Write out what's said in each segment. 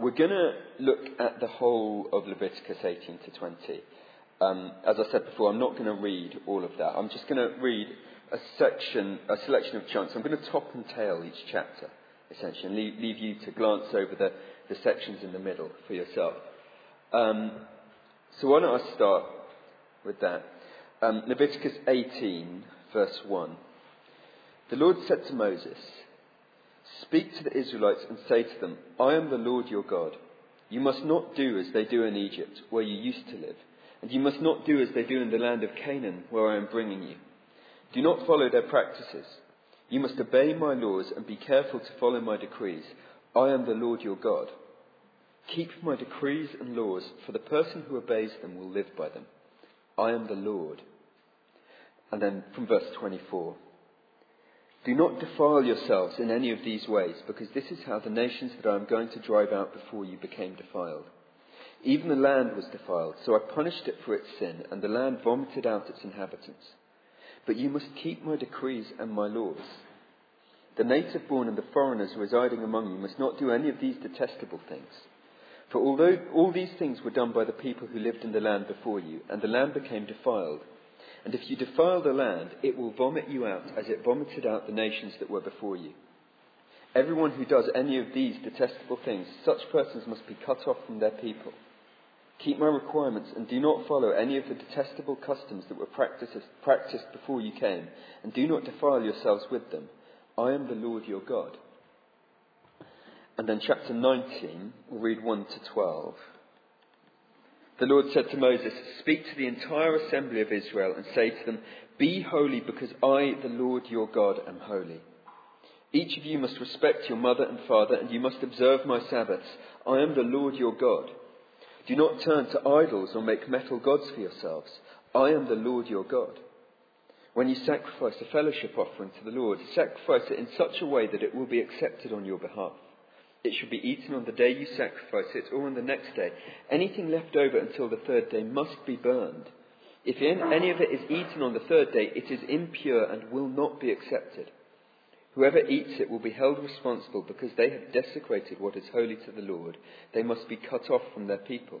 we're going to look at the whole of Leviticus 18 to 20. Um, as I said before, I'm not going to read all of that. I'm just going to read a section, a selection of chunks. I'm going to top and tail each chapter, essentially, and leave, leave you to glance over the, the sections in the middle for yourself. Um, so why don't I start with that? Um, Leviticus 18, verse 1. The Lord said to Moses, Speak to the Israelites and say to them, I am the Lord your God. You must not do as they do in Egypt, where you used to live, and you must not do as they do in the land of Canaan, where I am bringing you. Do not follow their practices. You must obey my laws and be careful to follow my decrees. I am the Lord your God. Keep my decrees and laws, for the person who obeys them will live by them. I am the Lord. And then from verse 24. Do not defile yourselves in any of these ways, because this is how the nations that I am going to drive out before you became defiled. Even the land was defiled, so I punished it for its sin, and the land vomited out its inhabitants. But you must keep my decrees and my laws. The native born and the foreigners residing among you must not do any of these detestable things. For although all these things were done by the people who lived in the land before you, and the land became defiled, and if you defile the land, it will vomit you out as it vomited out the nations that were before you. Everyone who does any of these detestable things, such persons must be cut off from their people. Keep my requirements and do not follow any of the detestable customs that were practiced, before you came, and do not defile yourselves with them. I am the Lord your God. And then chapter 19, we'll read 1 to 12. The Lord said to Moses, Speak to the entire assembly of Israel and say to them, Be holy because I, the Lord your God, am holy. Each of you must respect your mother and father, and you must observe my Sabbaths. I am the Lord your God. Do not turn to idols or make metal gods for yourselves. I am the Lord your God. When you sacrifice a fellowship offering to the Lord, sacrifice it in such a way that it will be accepted on your behalf. It should be eaten on the day you sacrifice it or on the next day. Anything left over until the third day must be burned. If any of it is eaten on the third day, it is impure and will not be accepted. Whoever eats it will be held responsible because they have desecrated what is holy to the Lord. They must be cut off from their people.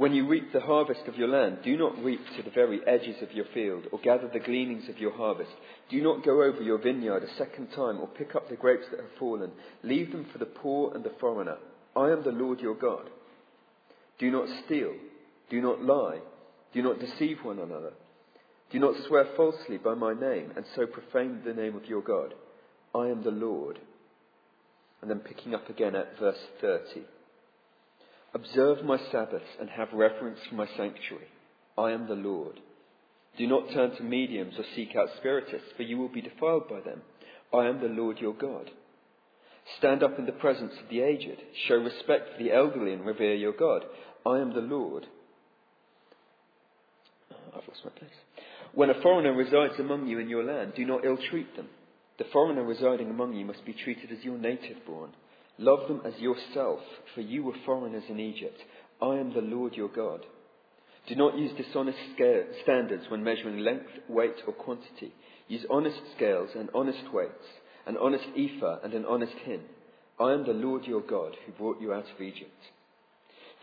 When you reap the harvest of your land, do not reap to the very edges of your field, or gather the gleanings of your harvest. Do not go over your vineyard a second time, or pick up the grapes that have fallen. Leave them for the poor and the foreigner. I am the Lord your God. Do not steal. Do not lie. Do not deceive one another. Do not swear falsely by my name, and so profane the name of your God. I am the Lord. And then picking up again at verse 30. Observe my Sabbaths and have reverence for my sanctuary. I am the Lord. Do not turn to mediums or seek out spiritists, for you will be defiled by them. I am the Lord your God. Stand up in the presence of the aged. Show respect for the elderly and revere your God. I am the Lord. Ah, I've lost my place. When a foreigner resides among you in your land, do not ill treat them. The foreigner residing among you must be treated as your native born. Love them as yourself, for you were foreigners in Egypt. I am the Lord your God. Do not use dishonest standards when measuring length, weight, or quantity. Use honest scales and honest weights, an honest ephah and an honest hin. I am the Lord your God who brought you out of Egypt.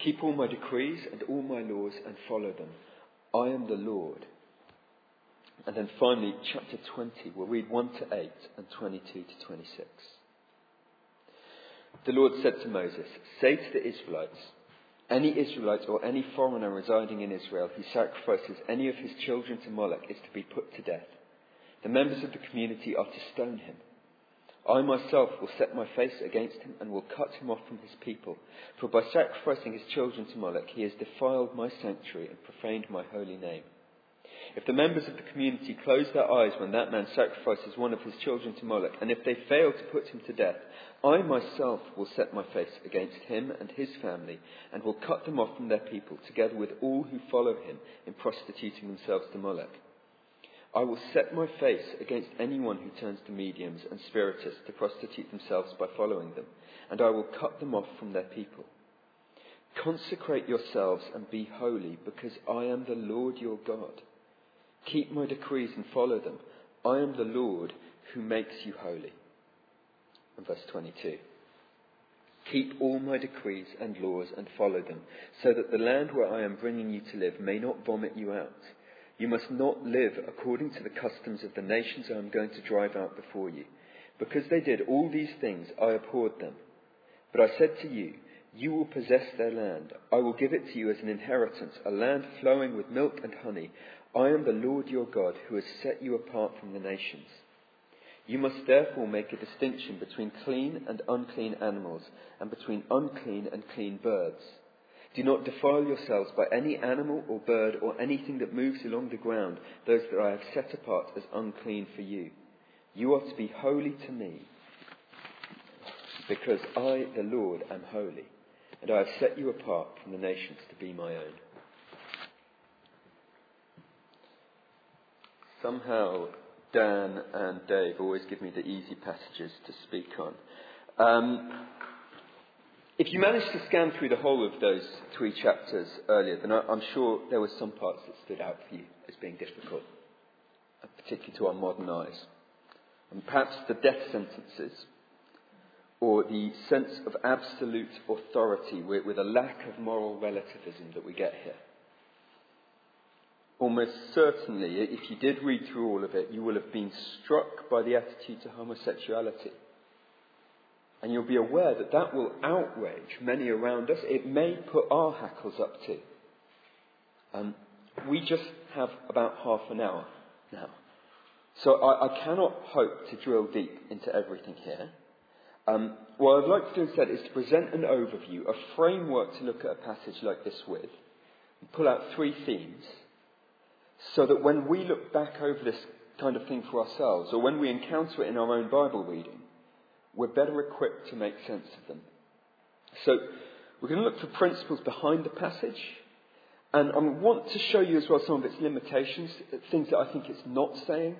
Keep all my decrees and all my laws and follow them. I am the Lord. And then finally, chapter 20, we'll read 1 to 8 and 22 to 26 the Lord said to Moses, Say to the Israelites, any Israelite or any foreigner residing in Israel who sacrifices any of his children to Moloch is to be put to death. The members of the community are to stone him. I myself will set my face against him and will cut him off from his people. For by sacrificing his children to Moloch, he has defiled my sanctuary and profaned my holy name. If the members of the community close their eyes when that man sacrifices one of his children to Moloch, and if they fail to put him to death, I myself will set my face against him and his family, and will cut them off from their people, together with all who follow him in prostituting themselves to Moloch. I will set my face against anyone who turns to mediums and spiritists to prostitute themselves by following them, and I will cut them off from their people. Consecrate yourselves and be holy, because I am the Lord your God. Keep my decrees and follow them. I am the Lord who makes you holy. And verse 22. Keep all my decrees and laws and follow them, so that the land where I am bringing you to live may not vomit you out. You must not live according to the customs of the nations I am going to drive out before you. Because they did all these things, I abhorred them. But I said to you, You will possess their land. I will give it to you as an inheritance, a land flowing with milk and honey. I am the Lord your God, who has set you apart from the nations. You must therefore make a distinction between clean and unclean animals, and between unclean and clean birds. Do not defile yourselves by any animal or bird or anything that moves along the ground, those that I have set apart as unclean for you. You are to be holy to me, because I, the Lord, am holy, and I have set you apart from the nations to be my own. Somehow, Dan and Dave always give me the easy passages to speak on. Um, if you managed to scan through the whole of those three chapters earlier, then I'm sure there were some parts that stood out for you as being difficult, uh, particularly to our modern eyes. And perhaps the death sentences, or the sense of absolute authority with, with a lack of moral relativism that we get here. Almost certainly, if you did read through all of it, you will have been struck by the attitude to homosexuality and you'll be aware that that will outrage many around us. It may put our hackles up too. Um, we just have about half an hour now. So I, I cannot hope to drill deep into everything here. Um, what I'd like to do instead is to present an overview, a framework to look at a passage like this with, and pull out three themes, so that when we look back over this kind of thing for ourselves, or when we encounter it in our own Bible reading, we're better equipped to make sense of them. So, we're going to look for principles behind the passage, and I want to show you as well some of its limitations, things that I think it's not saying.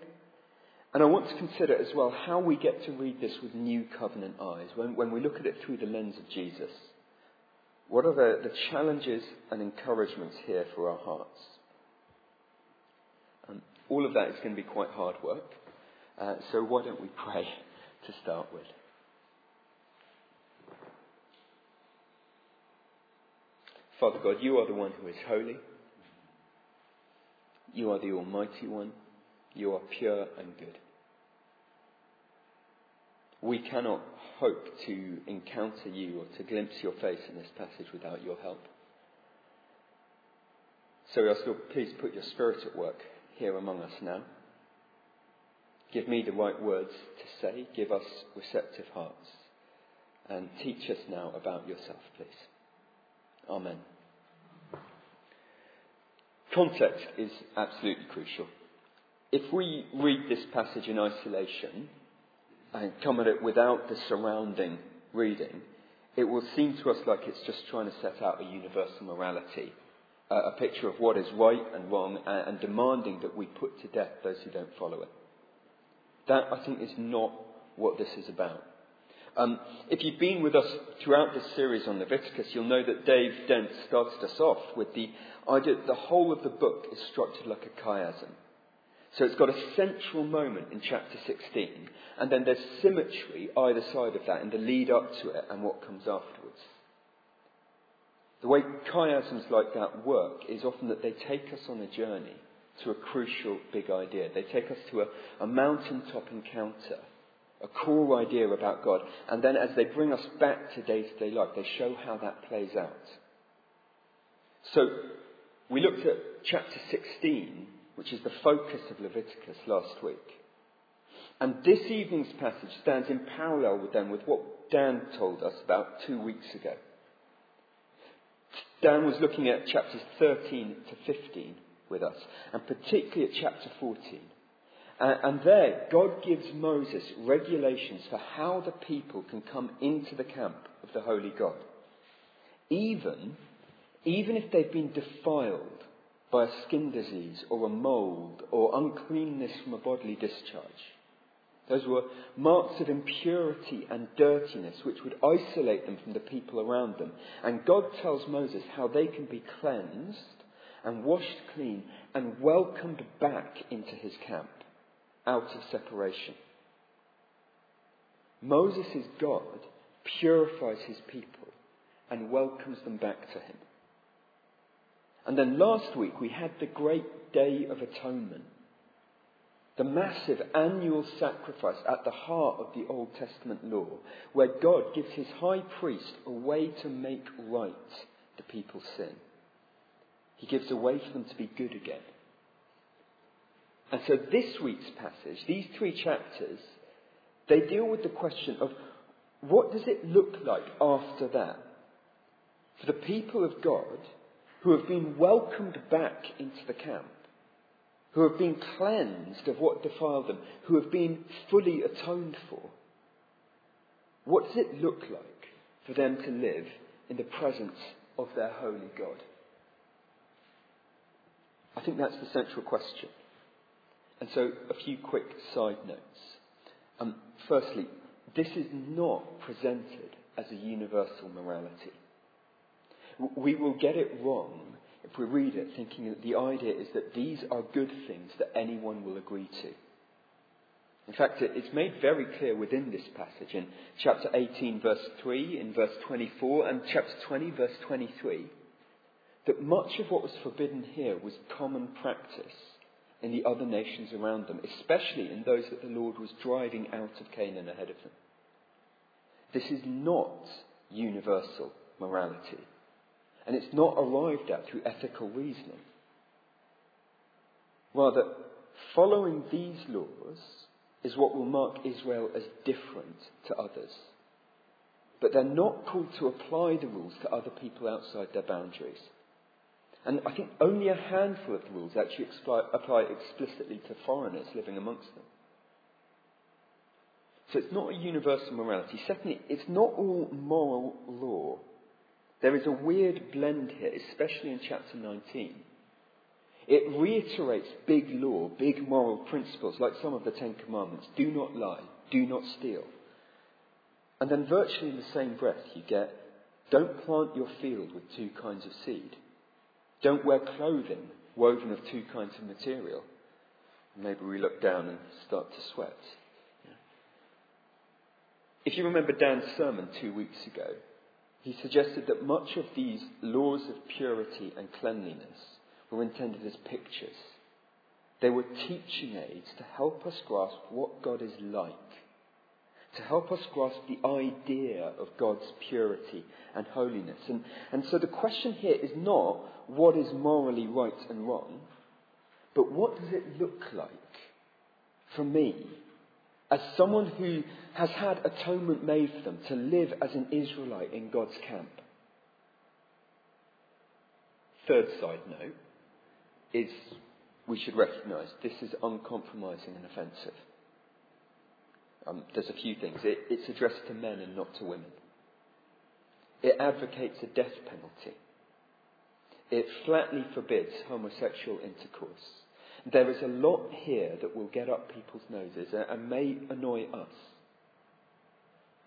And I want to consider as well how we get to read this with new covenant eyes, when, when we look at it through the lens of Jesus. What are the, the challenges and encouragements here for our hearts? All of that is going to be quite hard work. Uh, so why don't we pray to start with? Father God, you are the one who is holy. You are the Almighty One. You are pure and good. We cannot hope to encounter you or to glimpse your face in this passage without your help. So we ask, Lord, please put your Spirit at work here among us now. Give me the right words to say. Give us receptive hearts. And teach us now about yourself, please. Amen. Context is absolutely crucial. If we read this passage in isolation and come at it without the surrounding reading, it will seem to us like it's just trying to set out a universal morality, a picture of what is right and wrong, and, and demanding that we put to death those who don't follow it. That, I think, is not what this is about. Um, if you've been with us throughout this series on Leviticus, you'll know that Dave Dent started us off with the idea that the whole of the book is structured like a chiasm. So it's got a central moment in chapter 16, and then there's symmetry either side of that in the lead up to it and what comes afterwards. The way chiasms like that work is often that they take us on a journey to a crucial big idea. They take us to a, a mountaintop encounter a core idea about God. And then as they bring us back to day to day life, they show how that plays out. So we looked at chapter 16, which is the focus of Leviticus last week. And this evening's passage stands in parallel with them with what Dan told us about two weeks ago. Dan was looking at chapters 13 to 15 with us, and particularly at chapter 14. Uh, and there, God gives Moses regulations for how the people can come into the camp of the Holy God. Even, even if they've been defiled by a skin disease or a mold or uncleanness from a bodily discharge. Those were marks of impurity and dirtiness which would isolate them from the people around them. And God tells Moses how they can be cleansed and washed clean and welcomed back into his camp out of separation. Moses' God purifies his people, and welcomes them back to him. And then last week we had the great day of atonement, the massive annual sacrifice at the heart of the Old Testament law, where God gives his high priest a way to make right the people's sin. He gives a way for them to be good again. And so this week's passage, these three chapters, they deal with the question of what does it look like after that? For the people of God who have been welcomed back into the camp, who have been cleansed of what defiled them, who have been fully atoned for, what does it look like for them to live in the presence of their holy God? I think that's the central question. And so, a few quick side notes. Um, firstly, this is not presented as a universal morality. We will get it wrong if we read it thinking that the idea is that these are good things that anyone will agree to. In fact, it's made very clear within this passage in chapter 18, verse 3, in verse 24, and chapter 20, verse 23, that much of what was forbidden here was common practice in the other nations around them, especially in those that the Lord was driving out of Canaan ahead of them. This is not universal morality, and it's not arrived at through ethical reasoning. Rather, following these laws is what will mark Israel as different to others. But they're not called to apply the rules to other people outside their boundaries. And I think only a handful of the rules actually apply explicitly to foreigners living amongst them. So it's not a universal morality. Secondly, it's not all moral law. There is a weird blend here, especially in chapter 19. It reiterates big law, big moral principles, like some of the Ten Commandments. Do not lie, do not steal. And then, virtually in the same breath, you get don't plant your field with two kinds of seed. Don't wear clothing woven of two kinds of material. Maybe we look down and start to sweat. If you remember Dan's sermon two weeks ago, he suggested that much of these laws of purity and cleanliness were intended as pictures. They were teaching aids to help us grasp what God is like to help us grasp the idea of God's purity and holiness. And, and so the question here is not what is morally right and wrong, but what does it look like for me as someone who has had atonement made for them to live as an Israelite in God's camp? Third side note is we should recognize this is uncompromising and offensive. Um, there's a few things. It, it's addressed to men and not to women. It advocates a death penalty. It flatly forbids homosexual intercourse. There is a lot here that will get up people's noses and may annoy us.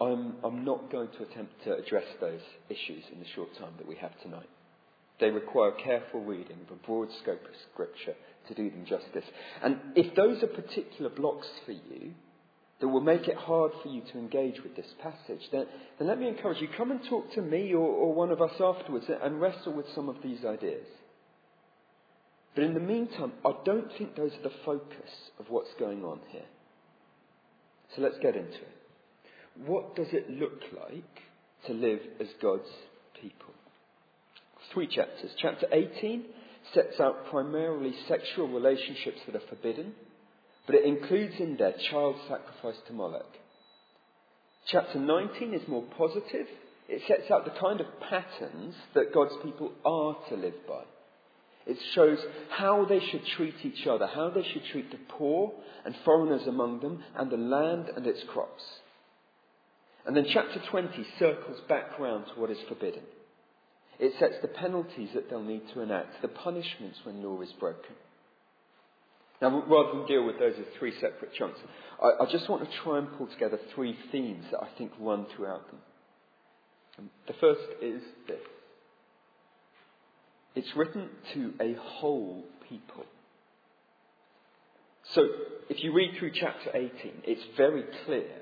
I'm, I'm not going to attempt to address those issues in the short time that we have tonight. They require careful reading of a broad scope of Scripture to do them justice. And if those are particular blocks for you, that will make it hard for you to engage with this passage, then, then let me encourage you come and talk to me or, or one of us afterwards and wrestle with some of these ideas. But in the meantime, I don't think those are the focus of what's going on here. So let's get into it. What does it look like to live as God's people? Three chapters. Chapter 18 sets out primarily sexual relationships that are forbidden but it includes in there child sacrifice to Moloch. Chapter 19 is more positive. It sets out the kind of patterns that God's people are to live by. It shows how they should treat each other, how they should treat the poor and foreigners among them, and the land and its crops. And then chapter 20 circles back round to what is forbidden. It sets the penalties that they'll need to enact, the punishments when law is broken. Now, rather than deal with those as three separate chunks, I, I just want to try and pull together three themes that I think run throughout them. The first is this it's written to a whole people. So, if you read through chapter 18, it's very clear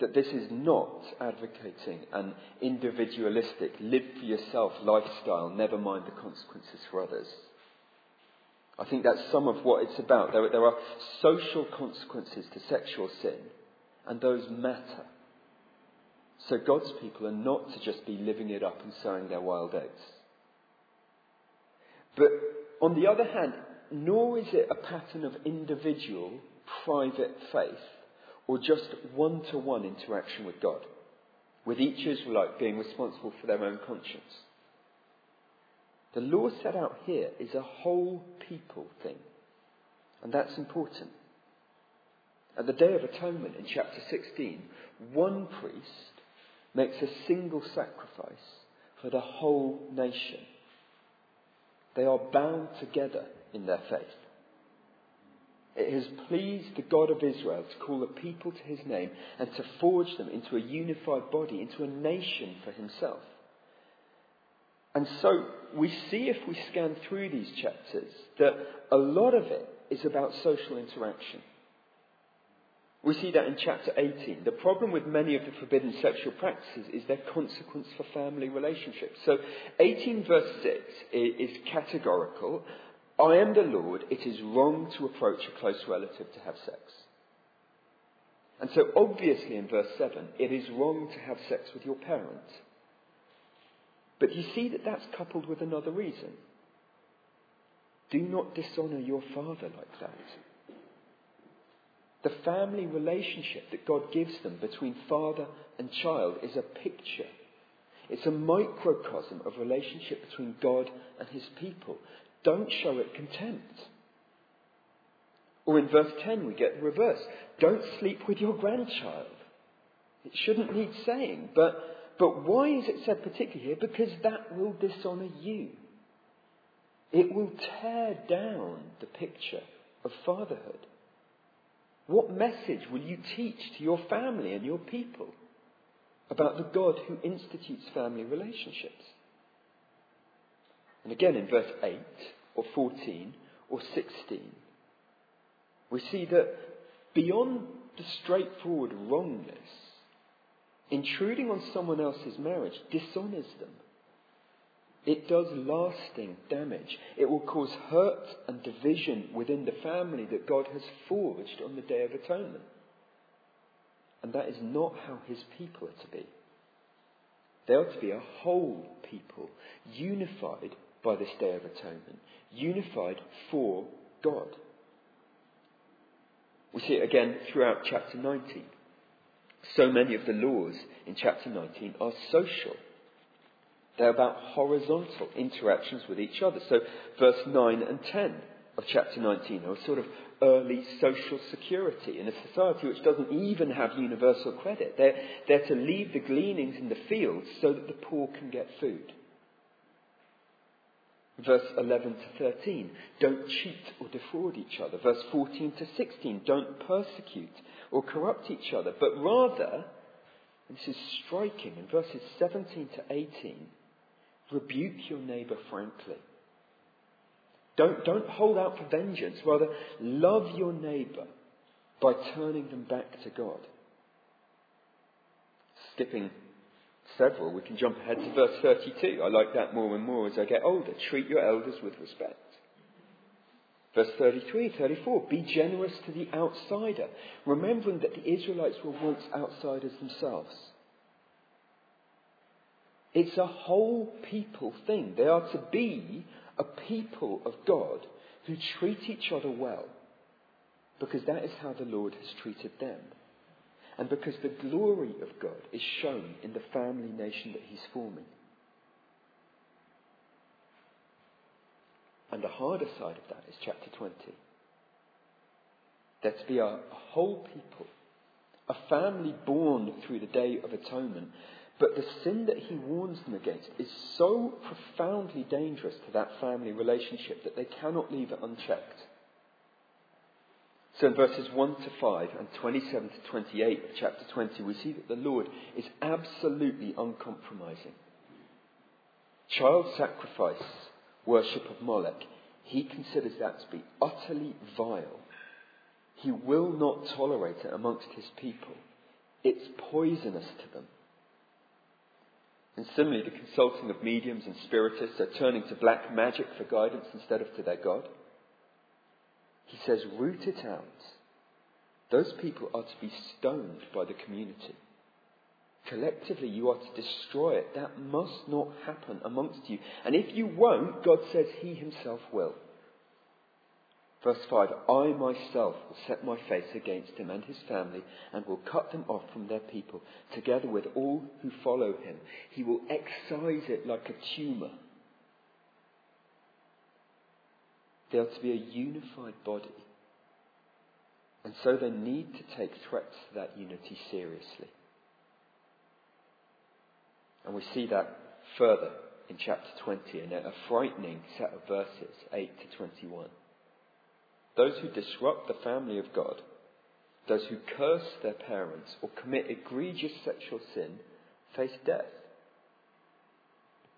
That this is not advocating an individualistic, live for yourself lifestyle, never mind the consequences for others. I think that's some of what it's about. There, there are social consequences to sexual sin, and those matter. So God's people are not to just be living it up and sowing their wild oats. But on the other hand, nor is it a pattern of individual, private faith or just one to one interaction with God, with each Israelite being responsible for their own conscience. The law set out here is a whole people thing, and that's important. At the Day of Atonement in chapter 16, one priest makes a single sacrifice for the whole nation. They are bound together in their faith. It has pleased the God of Israel to call a people to his name and to forge them into a unified body, into a nation for himself. And so we see if we scan through these chapters that a lot of it is about social interaction. We see that in chapter 18. The problem with many of the forbidden sexual practices is their consequence for family relationships. So 18 verse 6 is categorical I am the Lord, it is wrong to approach a close relative to have sex. And so, obviously, in verse 7, it is wrong to have sex with your parent. But you see that that's coupled with another reason. Do not dishonour your father like that. The family relationship that God gives them between father and child is a picture. It's a microcosm of relationship between God and his people. Don't show it contempt. Or in verse 10, we get the reverse. Don't sleep with your grandchild. It shouldn't need saying, but, but why is it said particularly here? Because that will dishonour you. It will tear down the picture of fatherhood. What message will you teach to your family and your people about the God who institutes family relationships? And again in verse 8 or 14 or 16, we see that beyond the straightforward wrongness, intruding on someone else's marriage dishonours them. It does lasting damage. It will cause hurt and division within the family that God has forged on the Day of Atonement. And that is not how his people are to be. They are to be a whole people, unified by this Day of Atonement, unified for God. We see it again throughout chapter 19. So many of the laws in chapter 19 are social. They're about horizontal interactions with each other. So, verse 9 and 10 of chapter 19 are a sort of early social security in a society which doesn't even have universal credit. They're, they're to leave the gleanings in the fields so that the poor can get food. Verse 11 to 13, don't cheat or defraud each other. Verse 14 to 16, don't persecute or corrupt each other, but rather, this is striking, in verses 17 to 18, rebuke your neighbour frankly. Don't, don't hold out for vengeance, rather, love your neighbour by turning them back to God. Skipping several. We can jump ahead to verse 32. I like that more and more as I get older. Treat your elders with respect. Verse 33, 34. Be generous to the outsider, remembering that the Israelites were once outsiders themselves. It's a whole people thing. They are to be a people of God who treat each other well, because that is how the Lord has treated them and because the glory of God is shown in the family nation that He's forming. And the harder side of that is chapter 20. They're to be a, a whole people, a family born through the Day of Atonement. But the sin that he warns them against is so profoundly dangerous to that family relationship that they cannot leave it unchecked. So in verses 1 to 5 and 27 to 28 of chapter 20, we see that the Lord is absolutely uncompromising. Child sacrifice, worship of Moloch, he considers that to be utterly vile. He will not tolerate it amongst his people, it's poisonous to them. And similarly, the consulting of mediums and spiritists are turning to black magic for guidance instead of to their God. He says, root it out. Those people are to be stoned by the community. Collectively, you are to destroy it. That must not happen amongst you. And if you won't, God says He Himself will. Verse 5 I myself will set my face against him and his family and will cut them off from their people, together with all who follow him. He will excise it like a tumour. They are to be a unified body. And so they need to take threats to that unity seriously. And we see that further in chapter 20 in a frightening set of verses, 8 to 21. Those who disrupt the family of God, those who curse their parents or commit egregious sexual sin, face death.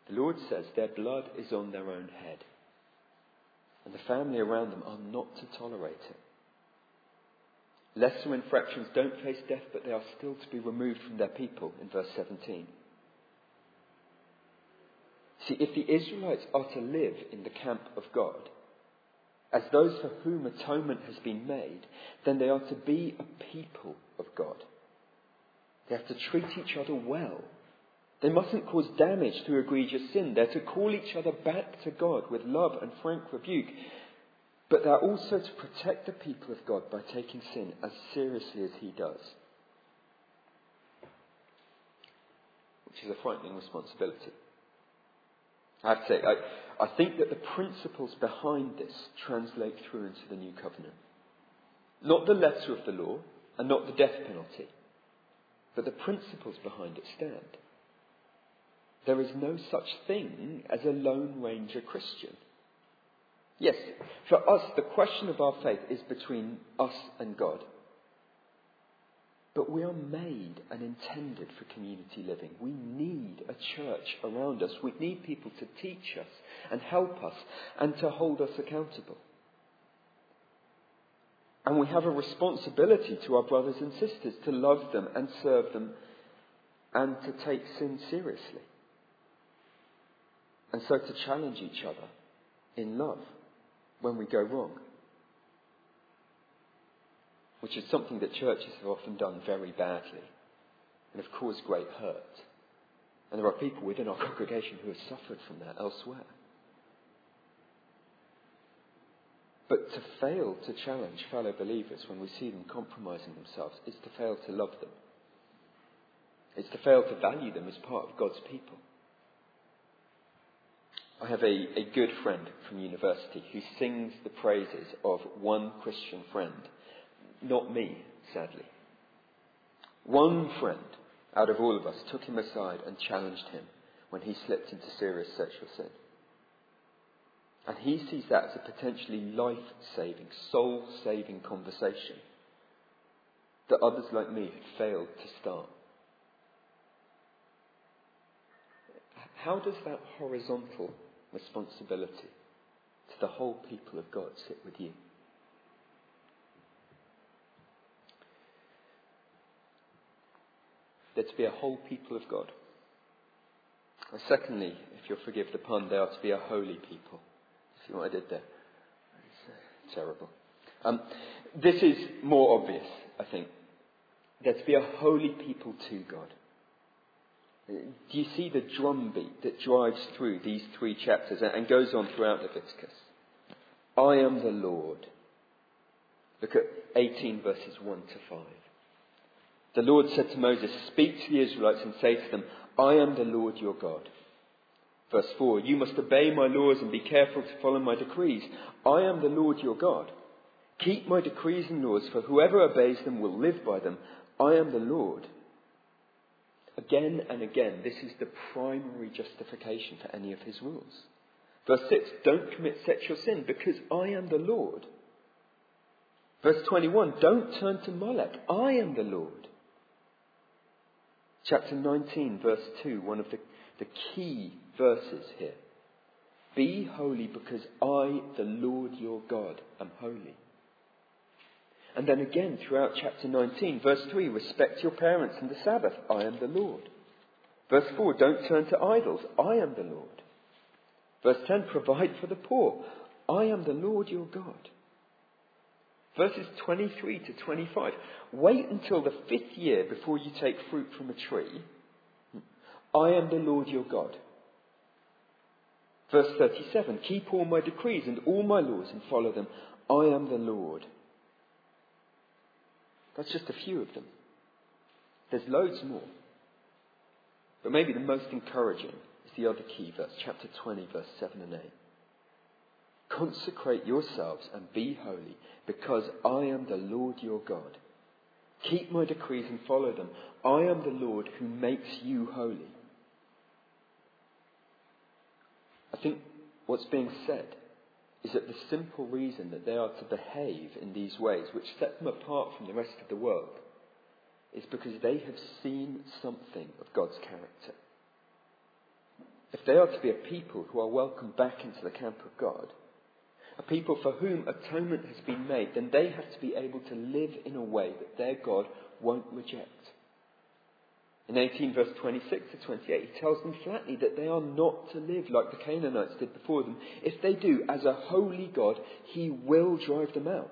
The Lord says their blood is on their own head, and the family around them are not to tolerate it. Lesser infractions don't face death, but they are still to be removed from their people, in verse 17. See, if the Israelites are to live in the camp of God, as those for whom atonement has been made, then they are to be a people of God. They have to treat each other well. They mustn't cause damage through egregious sin. They're to call each other back to God with love and frank rebuke. But they're also to protect the people of God by taking sin as seriously as He does. Which is a frightening responsibility. I have to say, I, I think that the principles behind this translate through into the new covenant. Not the letter of the law and not the death penalty, but the principles behind it stand. There is no such thing as a Lone Ranger Christian. Yes, for us, the question of our faith is between us and God. But we are made and intended for community living. We need a church around us. We need people to teach us and help us and to hold us accountable. And we have a responsibility to our brothers and sisters to love them and serve them and to take sin seriously. And so to challenge each other in love when we go wrong which is something that churches have often done very badly and have caused great hurt. And there are people within our congregation who have suffered from that elsewhere. But to fail to challenge fellow believers when we see them compromising themselves is to fail to love them. It's to fail to value them as part of God's people. I have a, a good friend from university who sings the praises of one Christian friend not me, sadly. One friend out of all of us took him aside and challenged him when he slipped into serious sexual sin. And he sees that as a potentially life saving, soul saving conversation that others like me had failed to start. How does that horizontal responsibility to the whole people of God sit with you? They're to be a whole people of God. And secondly, if you'll forgive the pun, they are to be a holy people. See what I did there? It's uh, terrible. Um, this is more obvious, I think. They're to be a holy people to God. Do you see the drumbeat that drives through these three chapters and goes on throughout Leviticus? I am the Lord. Look at 18 verses 1 to 5. The Lord said to Moses, Speak to the Israelites and say to them, I am the Lord your God. Verse 4 You must obey my laws and be careful to follow my decrees. I am the Lord your God. Keep my decrees and laws, for whoever obeys them will live by them. I am the Lord. Again and again, this is the primary justification for any of his rules. Verse 6 Don't commit sexual sin, because I am the Lord. Verse 21 Don't turn to Molech. I am the Lord. Chapter 19, verse 2, one of the, the key verses here. Be holy because I, the Lord your God, am holy. And then again throughout chapter 19, verse 3, respect your parents and the Sabbath. I am the Lord. Verse 4, don't turn to idols. I am the Lord. Verse 10, provide for the poor. I am the Lord your God. Verses 23 to 25, wait until the fifth year before you take fruit from a tree. I am the Lord your God. Verse 37, keep all my decrees and all my laws and follow them. I am the Lord. That's just a few of them. There's loads more. But maybe the most encouraging is the other key verse, chapter 20, verse 7 and 8. Consecrate yourselves and be holy, because I am the Lord your God. Keep my decrees and follow them. I am the Lord who makes you holy. I think what's being said is that the simple reason that they are to behave in these ways, which set them apart from the rest of the world, is because they have seen something of God's character. If they are to be a people who are welcomed back into the camp of God, a people for whom atonement has been made, then they have to be able to live in a way that their God won't reject. In 18 verse 26 to 28, he tells them flatly that they are not to live like the Canaanites did before them. If they do, as a holy God, he will drive them out.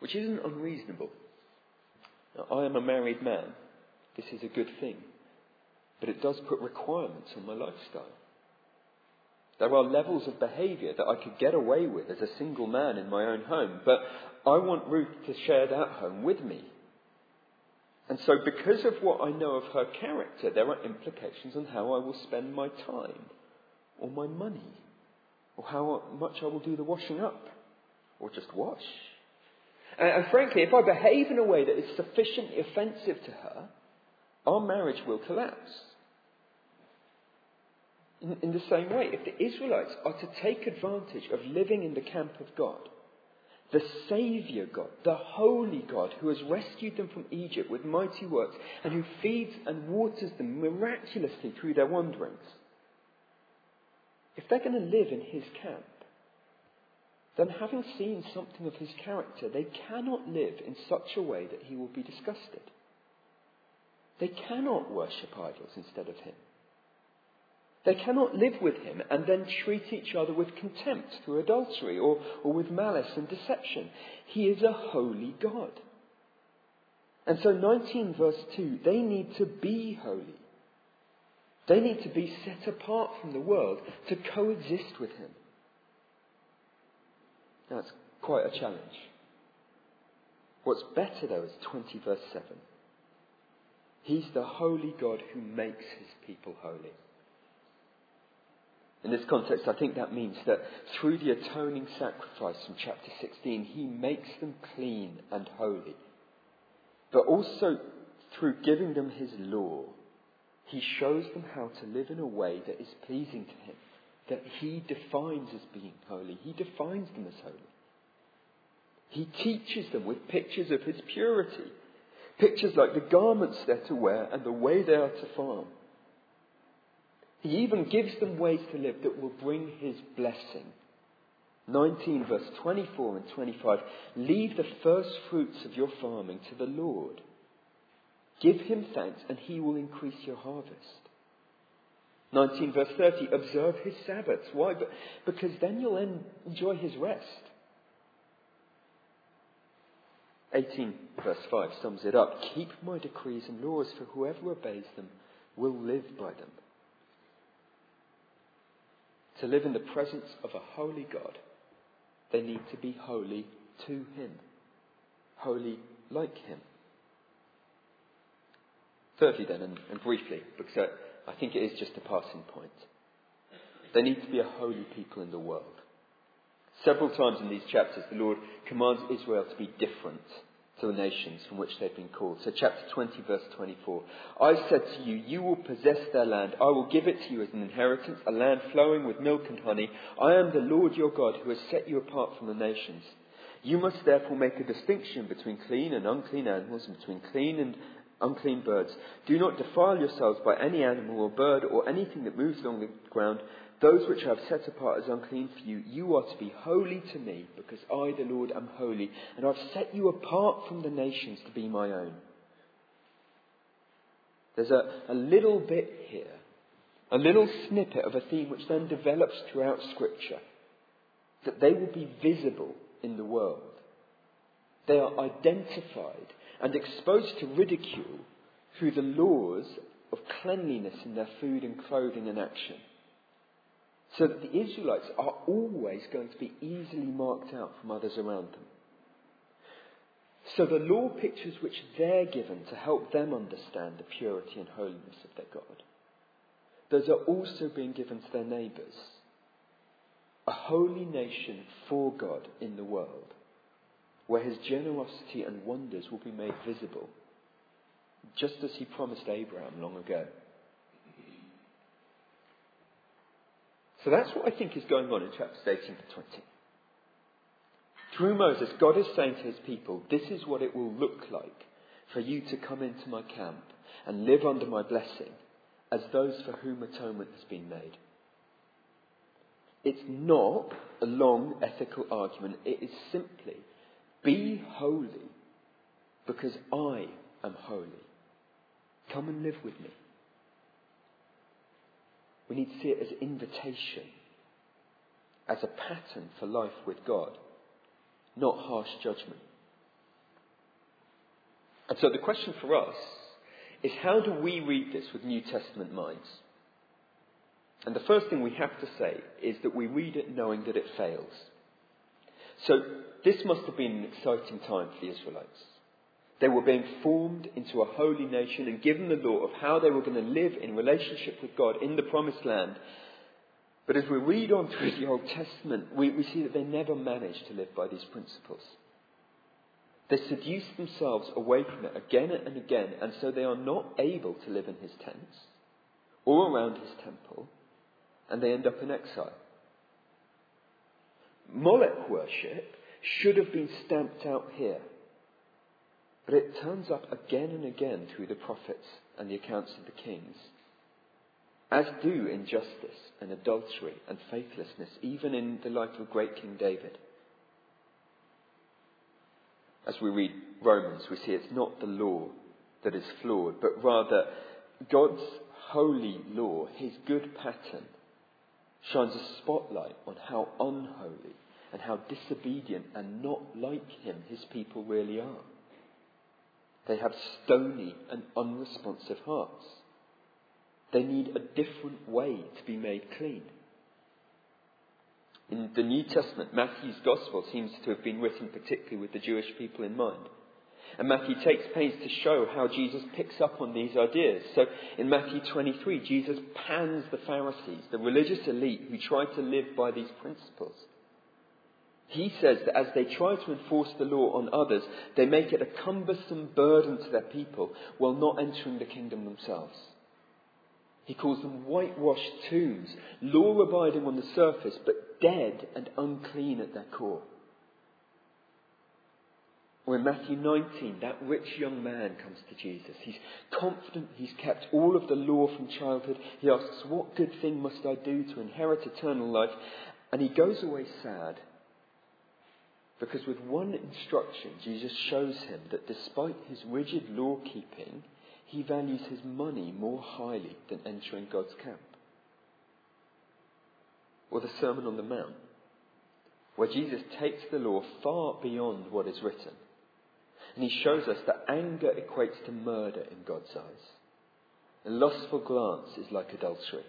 Which isn't unreasonable. Now, I am a married man. This is a good thing. But it does put requirements on my lifestyle. There are levels of behaviour that I could get away with as a single man in my own home, but I want Ruth to share that home with me. And so, because of what I know of her character, there are implications on how I will spend my time, or my money, or how much I will do the washing up, or just wash. And, and frankly, if I behave in a way that is sufficiently offensive to her, our marriage will collapse. In, in the same way, if the Israelites are to take advantage of living in the camp of God, the Saviour God, the Holy God, who has rescued them from Egypt with mighty works and who feeds and waters them miraculously through their wanderings, if they're going to live in His camp, then having seen something of His character, they cannot live in such a way that He will be disgusted. They cannot worship idols instead of Him. They cannot live with him and then treat each other with contempt through adultery or, or with malice and deception. He is a holy God. And so 19 verse 2, they need to be holy. They need to be set apart from the world to coexist with him. That's quite a challenge. What's better though is 20 verse 7. He's the holy God who makes his people holy. In this context, I think that means that through the atoning sacrifice from chapter 16, he makes them clean and holy. But also, through giving them his law, he shows them how to live in a way that is pleasing to him, that he defines as being holy. He defines them as holy. He teaches them with pictures of his purity, pictures like the garments they're to wear and the way they are to farm. He even gives them ways to live that will bring his blessing. 19 verse 24 and 25. Leave the first fruits of your farming to the Lord. Give him thanks and he will increase your harvest. 19 verse 30. Observe his Sabbaths. Why? Because then you'll enjoy his rest. 18 verse 5 sums it up. Keep my decrees and laws, for whoever obeys them will live by them. To live in the presence of a holy God, they need to be holy to Him, holy like Him. Thirdly, then, and, and briefly, because I, I think it is just a passing point, they need to be a holy people in the world. Several times in these chapters, the Lord commands Israel to be different to the nations from which they've been called. So, chapter 20, verse 24. I said to you, You will possess their land. I will give it to you as an inheritance, a land flowing with milk and honey. I am the Lord your God who has set you apart from the nations. You must therefore make a distinction between clean and unclean animals and between clean and unclean birds. Do not defile yourselves by any animal or bird or anything that moves along the ground. Those which I have set apart as unclean for you, you are to be holy to me, because I, the Lord, am holy, and I've set you apart from the nations to be my own. There's a, a little bit here, a little snippet of a theme which then develops throughout Scripture that they will be visible in the world. They are identified and exposed to ridicule through the laws of cleanliness in their food and clothing and action. So that the Israelites are always going to be easily marked out from others around them. So the law pictures which they're given to help them understand the purity and holiness of their God, those are also being given to their neighbours. A holy nation for God in the world, where his generosity and wonders will be made visible, just as he promised Abraham long ago. So that's what I think is going on in chapters 18 to 20. Through Moses, God is saying to his people, This is what it will look like for you to come into my camp and live under my blessing as those for whom atonement has been made. It's not a long ethical argument. It is simply, be holy because I am holy. Come and live with me. We need to see it as invitation, as a pattern for life with God, not harsh judgment. And so the question for us is how do we read this with New Testament minds? And the first thing we have to say is that we read it knowing that it fails. So this must have been an exciting time for the Israelites. They were being formed into a holy nation and given the law of how they were going to live in relationship with God in the promised land. But as we read on through the Old Testament, we, we see that they never managed to live by these principles. They seduce themselves away from it again and again, and so they are not able to live in his tents or around his temple, and they end up in exile. Moloch worship should have been stamped out here. But it turns up again and again through the prophets and the accounts of the kings, as do injustice and adultery and faithlessness, even in the life of great King David. As we read Romans, we see it's not the law that is flawed, but rather God's holy law, his good pattern, shines a spotlight on how unholy and how disobedient and not like him his people really are. They have stony and unresponsive hearts. They need a different way to be made clean. In the New Testament, Matthew's Gospel seems to have been written particularly with the Jewish people in mind. And Matthew takes pains to show how Jesus picks up on these ideas. So in Matthew 23, Jesus pans the Pharisees, the religious elite who try to live by these principles. He says that as they try to enforce the law on others, they make it a cumbersome burden to their people while not entering the kingdom themselves. He calls them whitewashed tombs, law abiding on the surface, but dead and unclean at their core. Or in Matthew 19, that rich young man comes to Jesus. He's confident he's kept all of the law from childhood. He asks, What good thing must I do to inherit eternal life? And he goes away sad because with one instruction, Jesus shows him that despite his rigid law keeping, he values his money more highly than entering God's camp. Or the Sermon on the Mount, where Jesus takes the law far beyond what is written. And he shows us that anger equates to murder in God's eyes. A lustful glance is like adultery.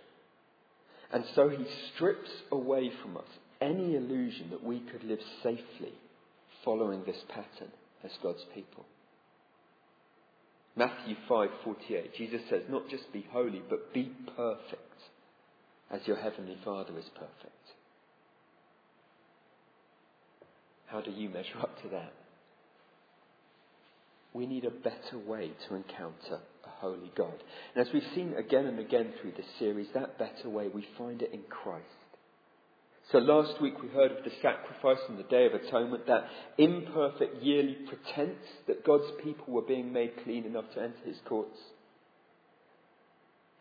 And so he strips away from us any illusion that we could live safely following this pattern as God's people. Matthew 5:48 Jesus says not just be holy but be perfect as your heavenly Father is perfect. How do you measure up to that? We need a better way to encounter a holy God. And as we've seen again and again through this series, that better way, we find it in Christ. So last week we heard of the sacrifice on the Day of Atonement, that imperfect yearly pretense that God's people were being made clean enough to enter his courts.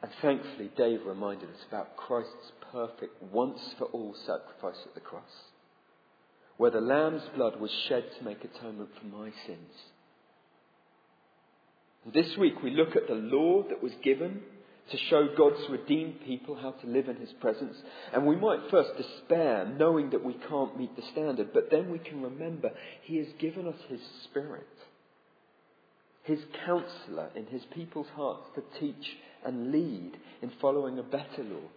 And thankfully, Dave reminded us about Christ's perfect, once for all sacrifice at the cross, where the Lamb's blood was shed to make atonement for my sins. This week we look at the law that was given to show God's redeemed people how to live in His presence. And we might first despair knowing that we can't meet the standard, but then we can remember He has given us His Spirit, His counselor in His people's hearts to teach and lead in following a better law.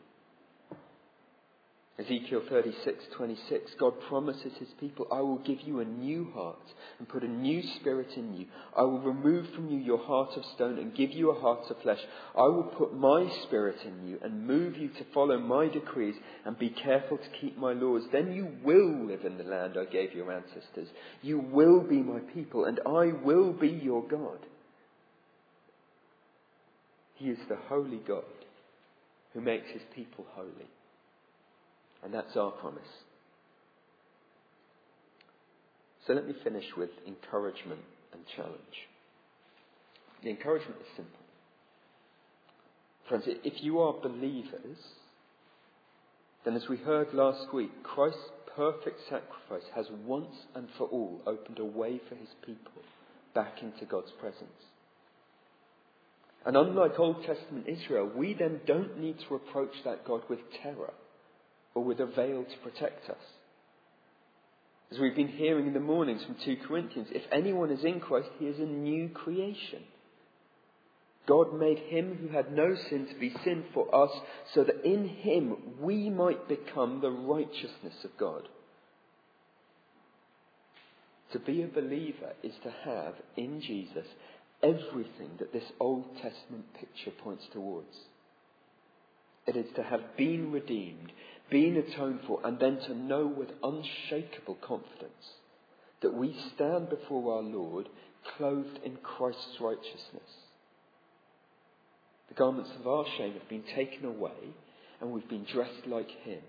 Ezekiel 36:26 God promises his people I will give you a new heart and put a new spirit in you. I will remove from you your heart of stone and give you a heart of flesh. I will put my spirit in you and move you to follow my decrees and be careful to keep my laws. Then you will live in the land I gave your ancestors. You will be my people and I will be your God. He is the holy God who makes his people holy and that's our promise. So let me finish with encouragement and challenge. The encouragement is simple. Friends, if you are believers, then as we heard last week, Christ's perfect sacrifice has once and for all opened a way for his people back into God's presence. And unlike Old Testament Israel, we then don't need to approach that God with terror or with a veil to protect us. As we've been hearing in the mornings from 2 Corinthians, if anyone is in Christ, he is a new creation. God made him who had no sin to be sin for us, so that in him we might become the righteousness of God. To be a believer is to have in Jesus everything that this Old Testament picture points towards. It is to have been redeemed, been atoned for, and then to know with unshakable confidence that we stand before our Lord clothed in Christ's righteousness. The garments of our shame have been taken away, and we've been dressed like Him.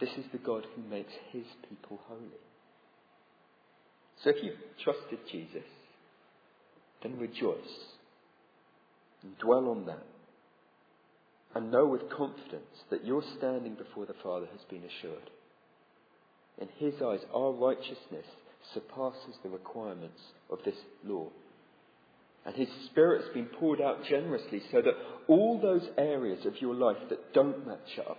This is the God who makes His people holy. So if you've trusted Jesus, then rejoice and dwell on that and know with confidence that your standing before the Father has been assured. In His eyes, our righteousness surpasses the requirements of this law. And His Spirit has been poured out generously so that all those areas of your life that don't match up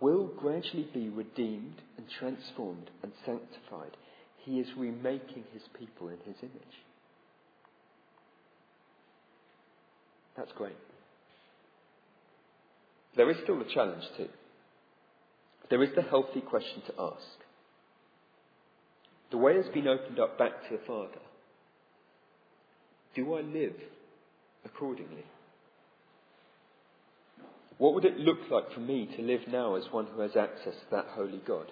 will gradually be redeemed and transformed and sanctified. He is remaking His people in His image. That's great. There is still a challenge too. There is the healthy question to ask. The way has been opened up back to the Father. Do I live accordingly? What would it look like for me to live now as one who has access to that holy God?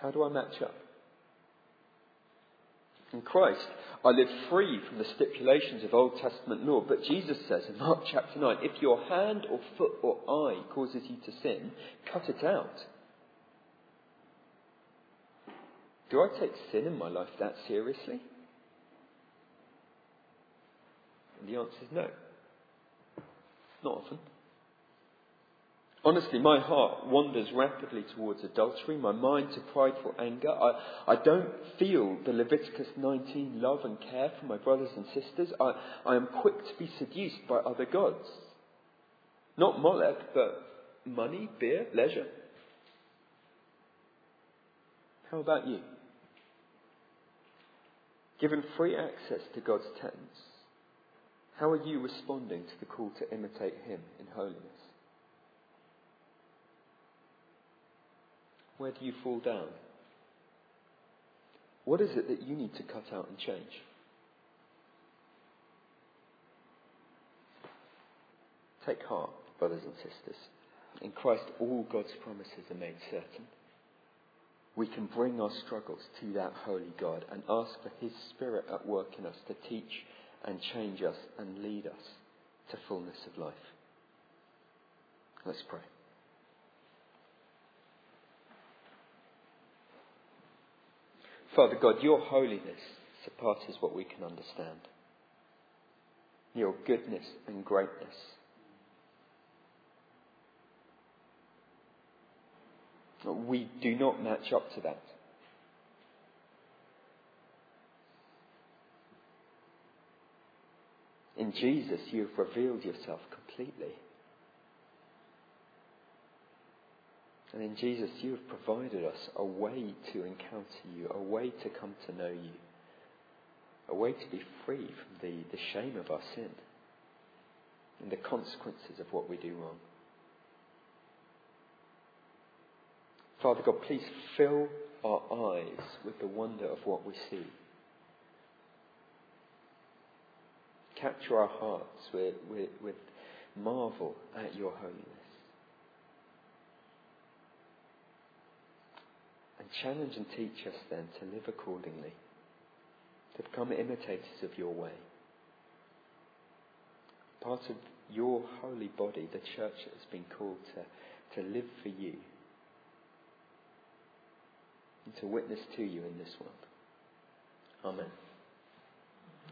How do I match up? In Christ, I live free from the stipulations of Old Testament law. But Jesus says in Mark chapter 9, if your hand or foot or eye causes you to sin, cut it out. Do I take sin in my life that seriously? And the answer is no. Not often. Honestly, my heart wanders rapidly towards adultery, my mind to prideful anger. I, I don't feel the Leviticus 19 love and care for my brothers and sisters. I, I am quick to be seduced by other gods. Not Molech, but money, beer, leisure. How about you? Given free access to God's tents, how are you responding to the call to imitate Him in holiness? Where do you fall down? What is it that you need to cut out and change? Take heart, brothers and sisters. In Christ, all God's promises are made certain. We can bring our struggles to that holy God and ask for His Spirit at work in us to teach and change us and lead us to fullness of life. Let's pray. Father God, your holiness surpasses what we can understand. your goodness and greatness. We do not match up to that. In Jesus, you have revealed yourself completely. And in Jesus, you have provided us a way to encounter you, a way to come to know you, a way to be free from the, the shame of our sin and the consequences of what we do wrong. Father God, please fill our eyes with the wonder of what we see. Capture our hearts with, with, with marvel at your holiness. And challenge and teach us then to live accordingly, to become imitators of your way. Part of your holy body, the church has been called to, to live for you and to witness to you in this world. Amen.